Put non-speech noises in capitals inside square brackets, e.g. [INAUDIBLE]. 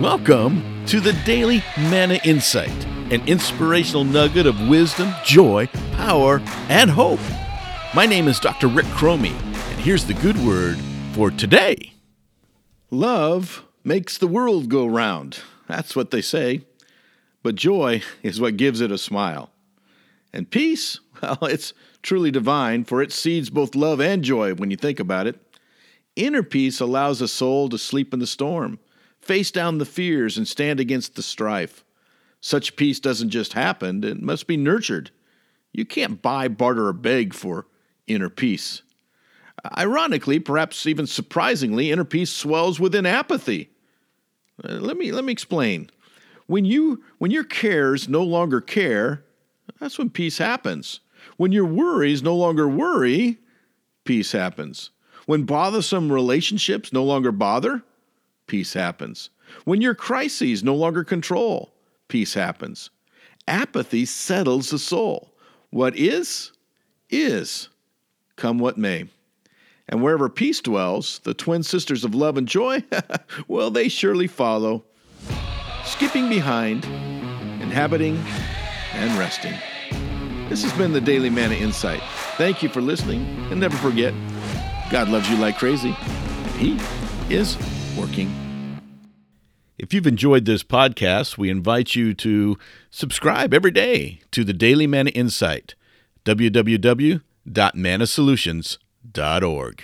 Welcome to the Daily Manna Insight, an inspirational nugget of wisdom, joy, power, and hope. My name is Dr. Rick Cromie, and here's the good word for today. Love makes the world go round. That's what they say. But joy is what gives it a smile. And peace, [LAUGHS] well, it's truly divine, for it seeds both love and joy when you think about it. Inner peace allows a soul to sleep in the storm face down the fears, and stand against the strife. Such peace doesn't just happen, it must be nurtured. You can't buy, barter, or beg for inner peace. Ironically, perhaps even surprisingly, inner peace swells within apathy. Uh, let me let me explain. When you when your cares no longer care, that's when peace happens. When your worries no longer worry, peace happens. When bothersome relationships no longer bother, peace happens. When your crises no longer control, peace happens. Apathy settles the soul. What is, is, come what may. And wherever peace dwells, the twin sisters of love and joy, [LAUGHS] well, they surely follow, skipping behind, inhabiting, and resting. This has been the Daily Manna Insight. Thank you for listening, and never forget God loves you like crazy. He is working. If you've enjoyed this podcast, we invite you to subscribe every day to the Daily Manna Insight, www.manasolutions.org.